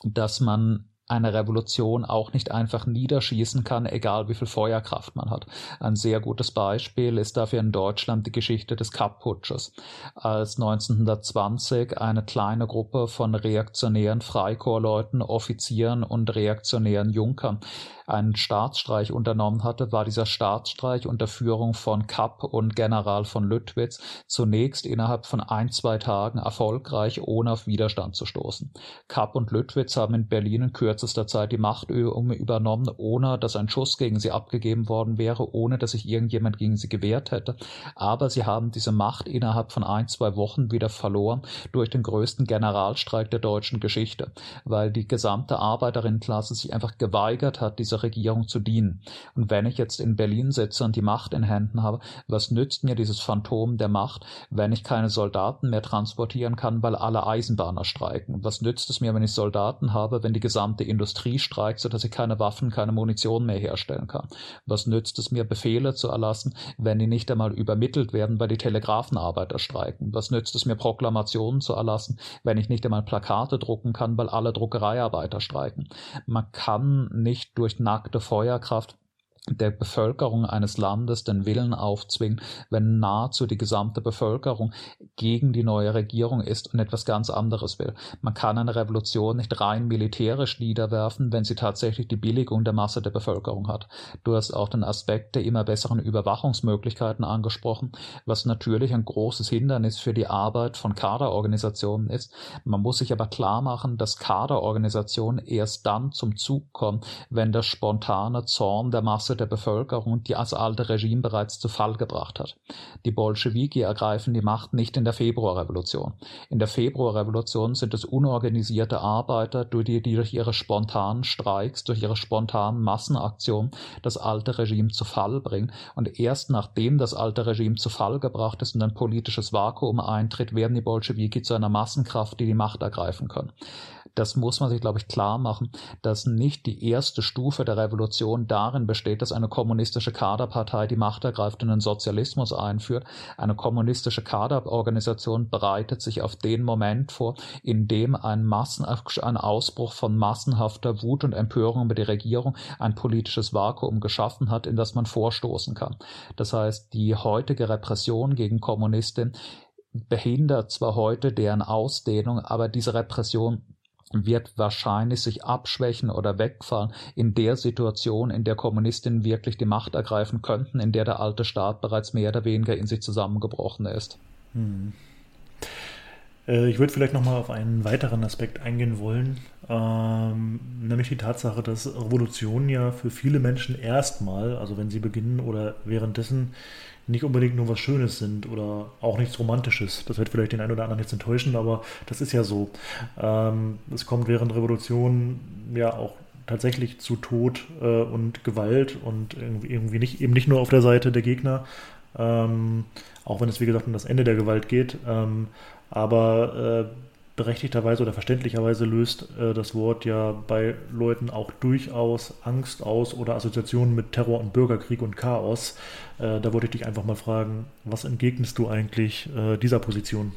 dass man eine Revolution auch nicht einfach niederschießen kann, egal wie viel Feuerkraft man hat. Ein sehr gutes Beispiel ist dafür in Deutschland die Geschichte des Kapp-Putsches. Als 1920 eine kleine Gruppe von reaktionären Freikorpsleuten, Offizieren und reaktionären Junkern einen Staatsstreich unternommen hatte, war dieser Staatsstreich unter Führung von Kapp und General von Lüttwitz zunächst innerhalb von ein, zwei Tagen erfolgreich, ohne auf Widerstand zu stoßen. Kapp und Lüttwitz haben in Berlin in kürzester Zeit die Macht übernommen, ohne dass ein Schuss gegen sie abgegeben worden wäre, ohne dass sich irgendjemand gegen sie gewehrt hätte. Aber sie haben diese Macht innerhalb von ein, zwei Wochen wieder verloren durch den größten Generalstreik der deutschen Geschichte, weil die gesamte Arbeiterinnenklasse sich einfach geweigert hat, diese Regierung zu dienen. Und wenn ich jetzt in Berlin sitze und die Macht in Händen habe, was nützt mir dieses Phantom der Macht, wenn ich keine Soldaten mehr transportieren kann, weil alle Eisenbahner streiken? Was nützt es mir, wenn ich Soldaten habe, wenn die gesamte Industrie streikt, sodass ich keine Waffen, keine Munition mehr herstellen kann? Was nützt es mir, Befehle zu erlassen, wenn die nicht einmal übermittelt werden, weil die Telegrafenarbeiter streiken? Was nützt es mir, Proklamationen zu erlassen, wenn ich nicht einmal Plakate drucken kann, weil alle Druckereiarbeiter streiken? Man kann nicht durch nackte Feuerkraft der Bevölkerung eines Landes den Willen aufzwingen, wenn nahezu die gesamte Bevölkerung gegen die neue Regierung ist und etwas ganz anderes will. Man kann eine Revolution nicht rein militärisch niederwerfen, wenn sie tatsächlich die Billigung der Masse der Bevölkerung hat. Du hast auch den Aspekt der immer besseren Überwachungsmöglichkeiten angesprochen, was natürlich ein großes Hindernis für die Arbeit von Kaderorganisationen ist. Man muss sich aber klar machen, dass Kaderorganisationen erst dann zum Zug kommen, wenn der spontane Zorn der Masse Masse der Bevölkerung, die das alte Regime bereits zu Fall gebracht hat. Die Bolschewiki ergreifen die Macht nicht in der Februarrevolution. In der Februarrevolution sind es unorganisierte Arbeiter, die, die durch ihre spontanen Streiks, durch ihre spontanen Massenaktionen das alte Regime zu Fall bringen. Und erst nachdem das alte Regime zu Fall gebracht ist und ein politisches Vakuum eintritt, werden die Bolschewiki zu einer Massenkraft, die die Macht ergreifen können das muss man sich, glaube ich, klar machen, dass nicht die erste Stufe der Revolution darin besteht, dass eine kommunistische Kaderpartei die Macht ergreift und einen Sozialismus einführt. Eine kommunistische Kaderorganisation bereitet sich auf den Moment vor, in dem ein, Massen, ein Ausbruch von massenhafter Wut und Empörung über die Regierung ein politisches Vakuum geschaffen hat, in das man vorstoßen kann. Das heißt, die heutige Repression gegen Kommunisten behindert zwar heute deren Ausdehnung, aber diese Repression wird wahrscheinlich sich abschwächen oder wegfallen in der Situation, in der Kommunistinnen wirklich die Macht ergreifen könnten, in der der alte Staat bereits mehr oder weniger in sich zusammengebrochen ist. Hm.
Äh, ich würde vielleicht nochmal auf einen weiteren Aspekt eingehen wollen, ähm, nämlich die Tatsache, dass Revolutionen ja für viele Menschen erstmal, also wenn sie beginnen oder währenddessen, nicht unbedingt nur was Schönes sind oder auch nichts Romantisches. Das wird vielleicht den einen oder anderen jetzt enttäuschen, aber das ist ja so. Ähm, es kommt während Revolution ja auch tatsächlich zu Tod äh, und Gewalt und irgendwie nicht, eben nicht nur auf der Seite der Gegner, ähm, auch wenn es wie gesagt um das Ende der Gewalt geht, ähm, aber äh, berechtigterweise oder verständlicherweise löst äh, das Wort ja bei Leuten auch durchaus Angst aus oder Assoziationen mit Terror und Bürgerkrieg und Chaos. Äh, da wollte ich dich einfach mal fragen, was entgegnest du eigentlich äh, dieser Position?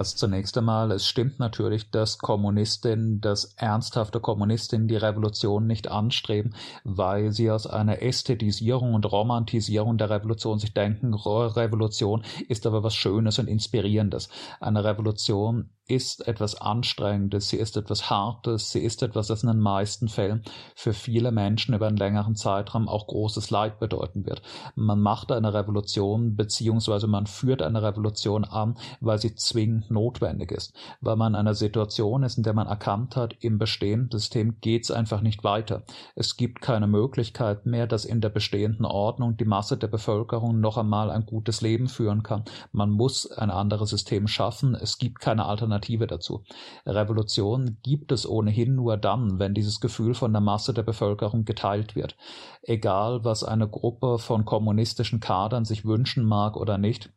Also zunächst einmal, es stimmt natürlich, dass Kommunistinnen, dass ernsthafte Kommunistinnen die Revolution nicht anstreben, weil sie aus einer Ästhetisierung und Romantisierung der Revolution sich denken, Revolution ist aber was Schönes und Inspirierendes. Eine Revolution ist etwas Anstrengendes, sie ist etwas Hartes, sie ist etwas, das in den meisten Fällen für viele Menschen über einen längeren Zeitraum auch großes Leid bedeuten wird. Man macht eine Revolution, beziehungsweise man führt eine Revolution an, weil sie zwingend notwendig ist, weil man in einer Situation ist, in der man erkannt hat, im bestehenden System geht es einfach nicht weiter. Es gibt keine Möglichkeit mehr, dass in der bestehenden Ordnung die Masse der Bevölkerung noch einmal ein gutes Leben führen kann. Man muss ein anderes System schaffen. Es gibt keine Alternative Alternative dazu. Revolution gibt es ohnehin nur dann, wenn dieses Gefühl von der Masse der Bevölkerung geteilt wird. Egal, was eine Gruppe von kommunistischen Kadern sich wünschen mag oder nicht,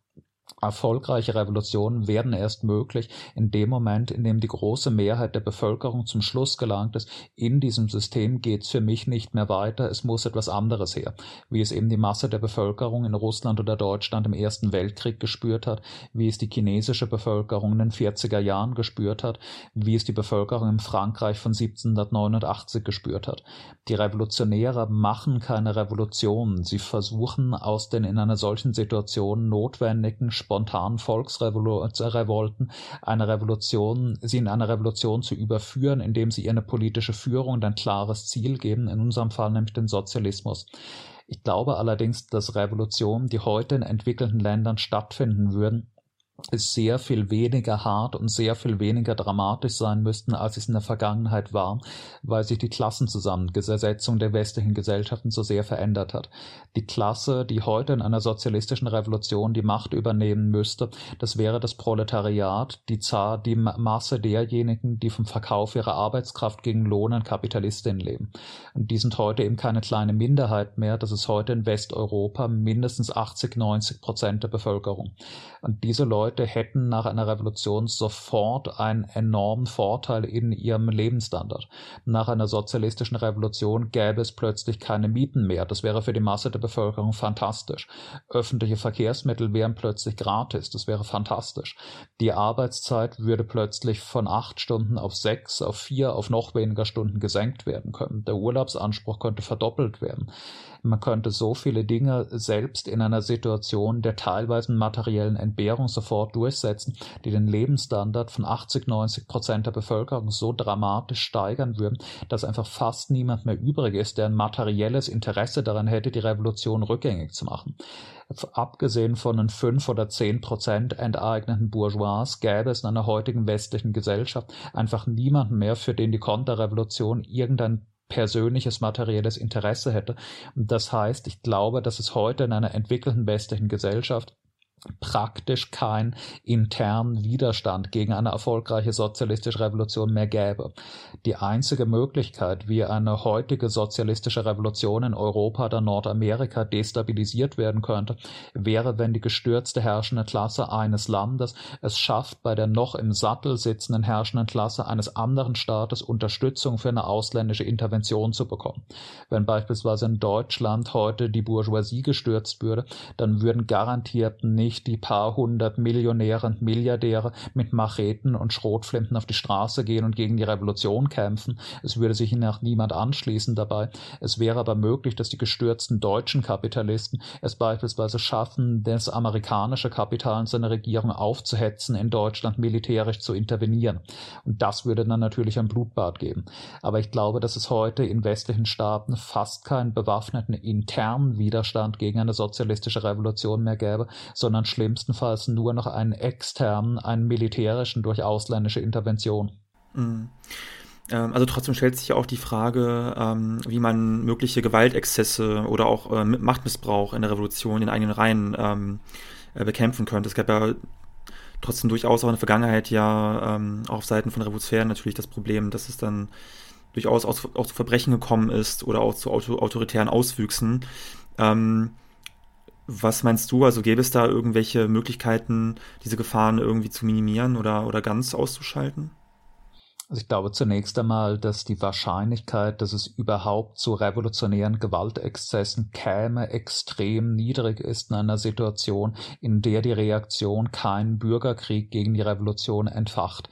Erfolgreiche Revolutionen werden erst möglich in dem Moment, in dem die große Mehrheit der Bevölkerung zum Schluss gelangt ist, in diesem System geht's für mich nicht mehr weiter, es muss etwas anderes her, wie es eben die Masse der Bevölkerung in Russland oder Deutschland im Ersten Weltkrieg gespürt hat, wie es die chinesische Bevölkerung in den 40er Jahren gespürt hat, wie es die Bevölkerung in Frankreich von 1789 gespürt hat. Die Revolutionäre machen keine Revolution, sie versuchen aus den in einer solchen Situation notwendigen spontanen Volksrevolten eine Revolution, sie in eine Revolution zu überführen, indem sie ihr eine politische Führung und ein klares Ziel geben, in unserem Fall nämlich den Sozialismus. Ich glaube allerdings, dass Revolutionen, die heute in entwickelten Ländern stattfinden würden, sehr viel weniger hart und sehr viel weniger dramatisch sein müssten, als es in der Vergangenheit war, weil sich die Klassenzusammensetzung der westlichen Gesellschaften so sehr verändert hat. Die Klasse, die heute in einer sozialistischen Revolution die Macht übernehmen müsste, das wäre das Proletariat, die Zahl, die Masse derjenigen, die vom Verkauf ihrer Arbeitskraft gegen Lohn an Kapitalistinnen leben. Und die sind heute eben keine kleine Minderheit mehr, das ist heute in Westeuropa mindestens 80, 90 Prozent der Bevölkerung. Und diese Leute Leute hätten nach einer Revolution sofort einen enormen Vorteil in ihrem Lebensstandard. Nach einer sozialistischen Revolution gäbe es plötzlich keine Mieten mehr. Das wäre für die Masse der Bevölkerung fantastisch. Öffentliche Verkehrsmittel wären plötzlich gratis. Das wäre fantastisch. Die Arbeitszeit würde plötzlich von acht Stunden auf sechs, auf vier, auf noch weniger Stunden gesenkt werden können. Der Urlaubsanspruch könnte verdoppelt werden. Man könnte so viele Dinge selbst in einer Situation der teilweisen materiellen Entbehrung sofort durchsetzen, die den Lebensstandard von 80, 90 Prozent der Bevölkerung so dramatisch steigern würden, dass einfach fast niemand mehr übrig ist, der ein materielles Interesse daran hätte, die Revolution rückgängig zu machen. Abgesehen von den fünf oder zehn Prozent enteigneten Bourgeois gäbe es in einer heutigen westlichen Gesellschaft einfach niemanden mehr, für den die Konterrevolution irgendein persönliches materielles Interesse hätte. Und das heißt, ich glaube, dass es heute in einer entwickelten westlichen Gesellschaft praktisch kein internen Widerstand gegen eine erfolgreiche sozialistische Revolution mehr gäbe. Die einzige Möglichkeit, wie eine heutige sozialistische Revolution in Europa oder Nordamerika destabilisiert werden könnte, wäre, wenn die gestürzte herrschende Klasse eines Landes es schafft, bei der noch im Sattel sitzenden herrschenden Klasse eines anderen Staates Unterstützung für eine ausländische Intervention zu bekommen. Wenn beispielsweise in Deutschland heute die Bourgeoisie gestürzt würde, dann würden garantiert nicht nicht die paar hundert Millionäre und Milliardäre mit Macheten und Schrotflinten auf die Straße gehen und gegen die Revolution kämpfen. Es würde sich ihnen auch niemand anschließen dabei. Es wäre aber möglich, dass die gestürzten deutschen Kapitalisten es beispielsweise schaffen, das amerikanische Kapital und seine Regierung aufzuhetzen, in Deutschland militärisch zu intervenieren. Und das würde dann natürlich ein Blutbad geben. Aber ich glaube, dass es heute in westlichen Staaten fast keinen bewaffneten internen Widerstand gegen eine sozialistische Revolution mehr gäbe, sondern sondern schlimmstenfalls nur noch einen externen, einen militärischen durch ausländische Intervention.
Mhm. Ähm, also trotzdem stellt sich auch die Frage, ähm, wie man mögliche Gewaltexzesse oder auch äh, Machtmissbrauch in der Revolution in eigenen Reihen ähm, äh, bekämpfen könnte. Es gab ja trotzdem durchaus auch in der Vergangenheit ja auch auf Seiten von Revolutionären natürlich das Problem, dass es dann durchaus auch, zu Verbrechen gekommen ist oder auch zu autoritären Auswüchsen. Ähm, was meinst du? Also gäbe es da irgendwelche Möglichkeiten, diese Gefahren irgendwie zu minimieren oder, oder ganz auszuschalten?
Also ich glaube zunächst einmal, dass die Wahrscheinlichkeit, dass es überhaupt zu revolutionären Gewaltexzessen käme, extrem niedrig ist in einer Situation, in der die Reaktion keinen Bürgerkrieg gegen die Revolution entfacht.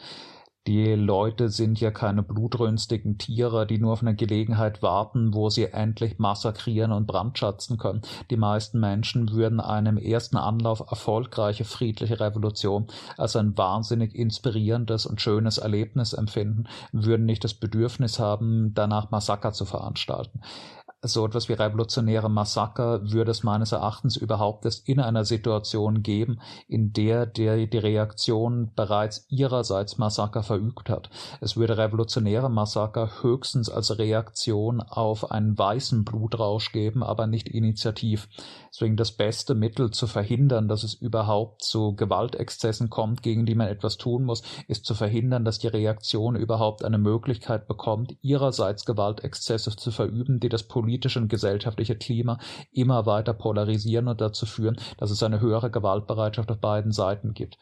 Die Leute sind ja keine blutrünstigen Tiere, die nur auf eine Gelegenheit warten, wo sie endlich massakrieren und brandschatzen können. Die meisten Menschen würden einem ersten Anlauf erfolgreiche friedliche Revolution als ein wahnsinnig inspirierendes und schönes Erlebnis empfinden, würden nicht das Bedürfnis haben, danach Massaker zu veranstalten so etwas wie revolutionäre Massaker würde es meines Erachtens überhaupt erst in einer Situation geben, in der der, die Reaktion bereits ihrerseits Massaker verübt hat. Es würde revolutionäre Massaker höchstens als Reaktion auf einen weißen Blutrausch geben, aber nicht initiativ. Deswegen das beste Mittel zu verhindern, dass es überhaupt zu Gewaltexzessen kommt, gegen die man etwas tun muss, ist zu verhindern, dass die Reaktion überhaupt eine Möglichkeit bekommt, ihrerseits Gewaltexzesse zu verüben, die das politische und gesellschaftliche Klima immer weiter polarisieren und dazu führen, dass es eine höhere Gewaltbereitschaft auf beiden Seiten gibt.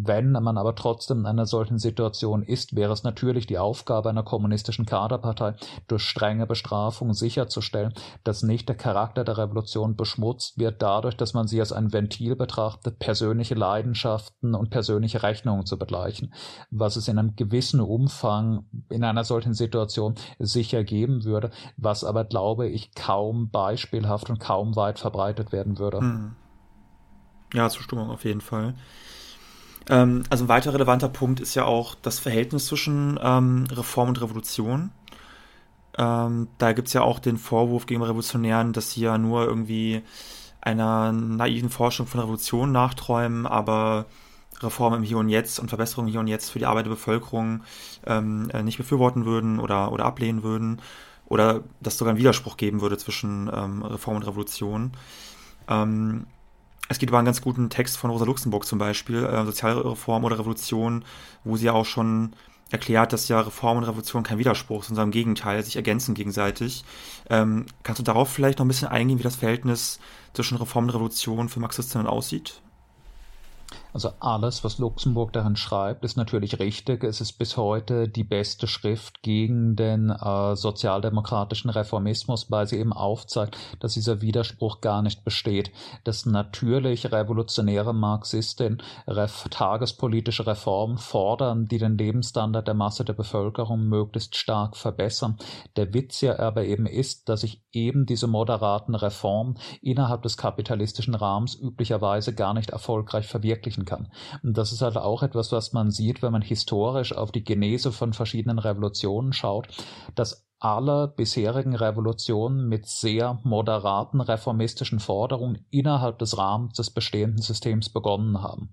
Wenn man aber trotzdem in einer solchen Situation ist, wäre es natürlich die Aufgabe einer kommunistischen Kaderpartei, durch strenge Bestrafung sicherzustellen, dass nicht der Charakter der Revolution beschmutzt wird dadurch, dass man sie als ein Ventil betrachtet, persönliche Leidenschaften und persönliche Rechnungen zu begleichen, was es in einem gewissen Umfang in einer solchen Situation sicher geben würde, was aber, glaube ich, kaum beispielhaft und kaum weit verbreitet werden würde. Hm.
Ja, Zustimmung auf jeden Fall. Ähm, also ein weiter relevanter Punkt ist ja auch das Verhältnis zwischen ähm, Reform und Revolution. Ähm, da gibt es ja auch den Vorwurf gegen Revolutionären, dass sie ja nur irgendwie einer naiven Forschung von Revolution nachträumen, aber Reformen im Hier und Jetzt und Verbesserungen Hier und Jetzt für die Arbeit der Bevölkerung ähm, äh, nicht befürworten würden oder, oder ablehnen würden oder dass sogar einen Widerspruch geben würde zwischen ähm, Reform und Revolution. Ähm, es gibt aber einen ganz guten Text von Rosa Luxemburg zum Beispiel, äh, Sozialreform oder Revolution, wo sie ja auch schon erklärt, dass ja Reform und Revolution kein Widerspruch sind, sondern im Gegenteil, sich ergänzen gegenseitig. Ähm, kannst du darauf vielleicht noch ein bisschen eingehen, wie das Verhältnis zwischen Reform und Revolution für Marxistinnen aussieht?
Also alles, was Luxemburg darin schreibt, ist natürlich richtig. Es ist bis heute die beste Schrift gegen den äh, sozialdemokratischen Reformismus, weil sie eben aufzeigt, dass dieser Widerspruch gar nicht besteht. Dass natürlich revolutionäre Marxistinnen ref tagespolitische Reformen fordern, die den Lebensstandard der Masse der Bevölkerung möglichst stark verbessern. Der Witz ja aber eben ist, dass sich eben diese moderaten Reformen innerhalb des kapitalistischen Rahmens üblicherweise gar nicht erfolgreich verwirklichen erreichen kann. Und das ist halt auch etwas, was man sieht, wenn man historisch auf die Genese von verschiedenen Revolutionen schaut, dass aller bisherigen Revolutionen mit sehr moderaten reformistischen Forderungen innerhalb des Rahmens des bestehenden Systems begonnen haben.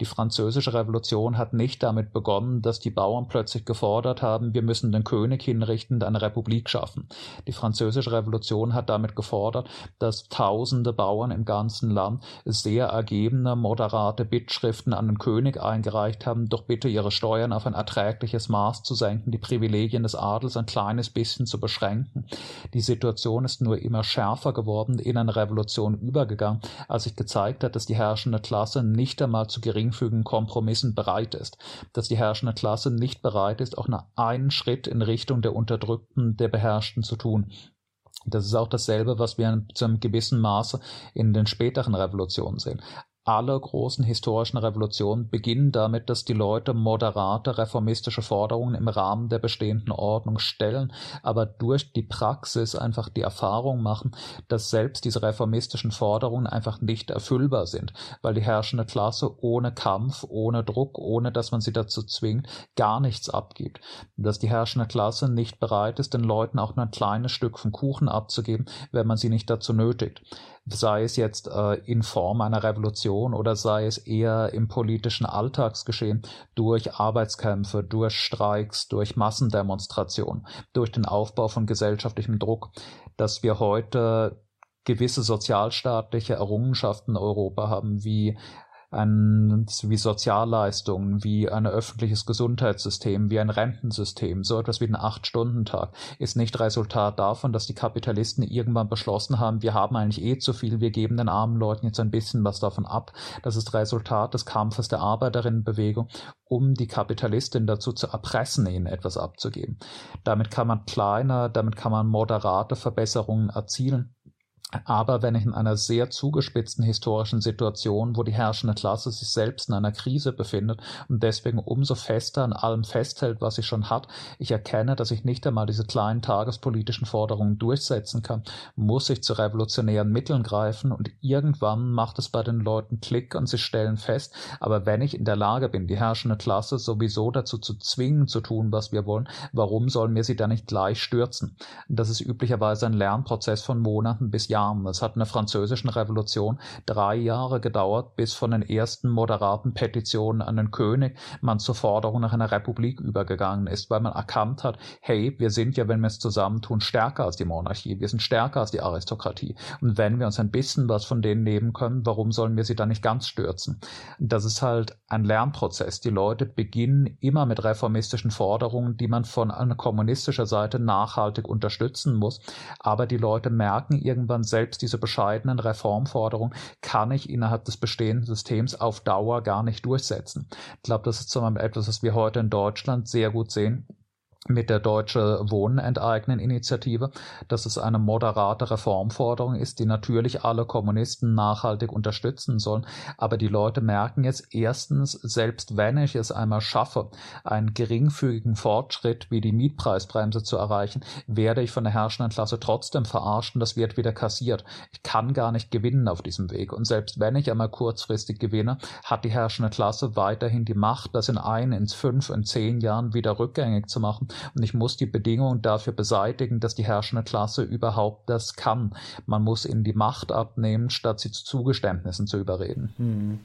Die französische Revolution hat nicht damit begonnen, dass die Bauern plötzlich gefordert haben, wir müssen den König hinrichten und eine Republik schaffen. Die französische Revolution hat damit gefordert, dass tausende Bauern im ganzen Land sehr ergebene, moderate Bittschriften an den König eingereicht haben, doch bitte ihre Steuern auf ein erträgliches Maß zu senken, die Privilegien des Adels ein kleines bisschen bisschen zu beschränken. Die Situation ist nur immer schärfer geworden, in eine Revolution übergegangen, als sich gezeigt hat, dass die herrschende Klasse nicht einmal zu geringfügigen Kompromissen bereit ist, dass die herrschende Klasse nicht bereit ist, auch nur einen Schritt in Richtung der Unterdrückten, der Beherrschten zu tun. Das ist auch dasselbe, was wir zu einem gewissen Maße in den späteren Revolutionen sehen alle großen historischen Revolutionen beginnen damit, dass die Leute moderate reformistische Forderungen im Rahmen der bestehenden Ordnung stellen, aber durch die Praxis einfach die Erfahrung machen, dass selbst diese reformistischen Forderungen einfach nicht erfüllbar sind, weil die herrschende Klasse ohne Kampf, ohne Druck, ohne dass man sie dazu zwingt, gar nichts abgibt. Dass die herrschende Klasse nicht bereit ist, den Leuten auch nur ein kleines Stück vom Kuchen abzugeben, wenn man sie nicht dazu nötigt sei es jetzt äh, in Form einer Revolution oder sei es eher im politischen Alltagsgeschehen durch Arbeitskämpfe, durch Streiks, durch Massendemonstrationen, durch den Aufbau von gesellschaftlichem Druck, dass wir heute gewisse sozialstaatliche Errungenschaften in Europa haben, wie ein, wie Sozialleistungen, wie ein öffentliches Gesundheitssystem, wie ein Rentensystem, so etwas wie ein Acht-Stunden-Tag, ist nicht Resultat davon, dass die Kapitalisten irgendwann beschlossen haben, wir haben eigentlich eh zu viel, wir geben den armen Leuten jetzt ein bisschen was davon ab. Das ist Resultat des Kampfes der Arbeiterinnenbewegung, um die Kapitalistin dazu zu erpressen, ihnen etwas abzugeben. Damit kann man kleine, damit kann man moderate Verbesserungen erzielen. Aber wenn ich in einer sehr zugespitzten historischen Situation, wo die herrschende Klasse sich selbst in einer Krise befindet und deswegen umso fester an allem festhält, was sie schon hat, ich erkenne, dass ich nicht einmal diese kleinen tagespolitischen Forderungen durchsetzen kann, muss ich zu revolutionären Mitteln greifen und irgendwann macht es bei den Leuten Klick und sie stellen fest, aber wenn ich in der Lage bin, die herrschende Klasse sowieso dazu zu zwingen, zu tun, was wir wollen, warum sollen wir sie dann nicht gleich stürzen? Das ist üblicherweise ein Lernprozess von Monaten bis Jahren Jahren. Es hat in der französischen Revolution drei Jahre gedauert, bis von den ersten moderaten Petitionen an den König man zur Forderung nach einer Republik übergegangen ist, weil man erkannt hat, hey, wir sind ja, wenn wir es zusammentun, stärker als die Monarchie, wir sind stärker als die Aristokratie. Und wenn wir uns ein bisschen was von denen nehmen können, warum sollen wir sie dann nicht ganz stürzen? Das ist halt ein Lernprozess. Die Leute beginnen immer mit reformistischen Forderungen, die man von einer kommunistischer Seite nachhaltig unterstützen muss. Aber die Leute merken irgendwann selbst diese bescheidenen Reformforderungen kann ich innerhalb des bestehenden Systems auf Dauer gar nicht durchsetzen. Ich glaube, das ist zum Beispiel etwas, was wir heute in Deutschland sehr gut sehen mit der Deutsche Wohnen dass es eine moderate Reformforderung ist, die natürlich alle Kommunisten nachhaltig unterstützen sollen. Aber die Leute merken jetzt erstens, selbst wenn ich es einmal schaffe, einen geringfügigen Fortschritt wie die Mietpreisbremse zu erreichen, werde ich von der herrschenden Klasse trotzdem verarscht und das wird wieder kassiert. Ich kann gar nicht gewinnen auf diesem Weg. Und selbst wenn ich einmal kurzfristig gewinne, hat die herrschende Klasse weiterhin die Macht, das in ein, ins fünf, in zehn Jahren wieder rückgängig zu machen und ich muss die Bedingungen dafür beseitigen, dass die herrschende Klasse überhaupt das kann. Man muss ihnen die Macht abnehmen, statt sie zu Zugeständnissen zu überreden.
Hm.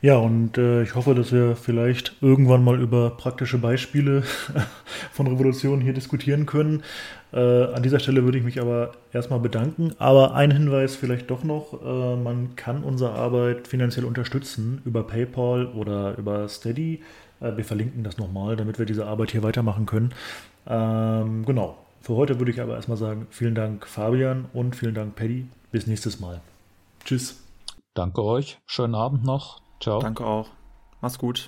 Ja, und äh, ich hoffe, dass wir vielleicht irgendwann mal über praktische Beispiele von Revolutionen hier diskutieren können. Äh, an dieser Stelle würde ich mich aber erstmal bedanken. Aber ein Hinweis vielleicht doch noch, äh, man kann unsere Arbeit finanziell unterstützen über PayPal oder über Steady. Äh, wir verlinken das nochmal, damit wir diese Arbeit hier weitermachen können. Ähm, genau. Für heute würde ich aber erstmal sagen, vielen Dank Fabian und vielen Dank Paddy. Bis nächstes Mal. Tschüss.
Danke euch. Schönen Abend noch. Ciao.
Danke auch. Mach's gut.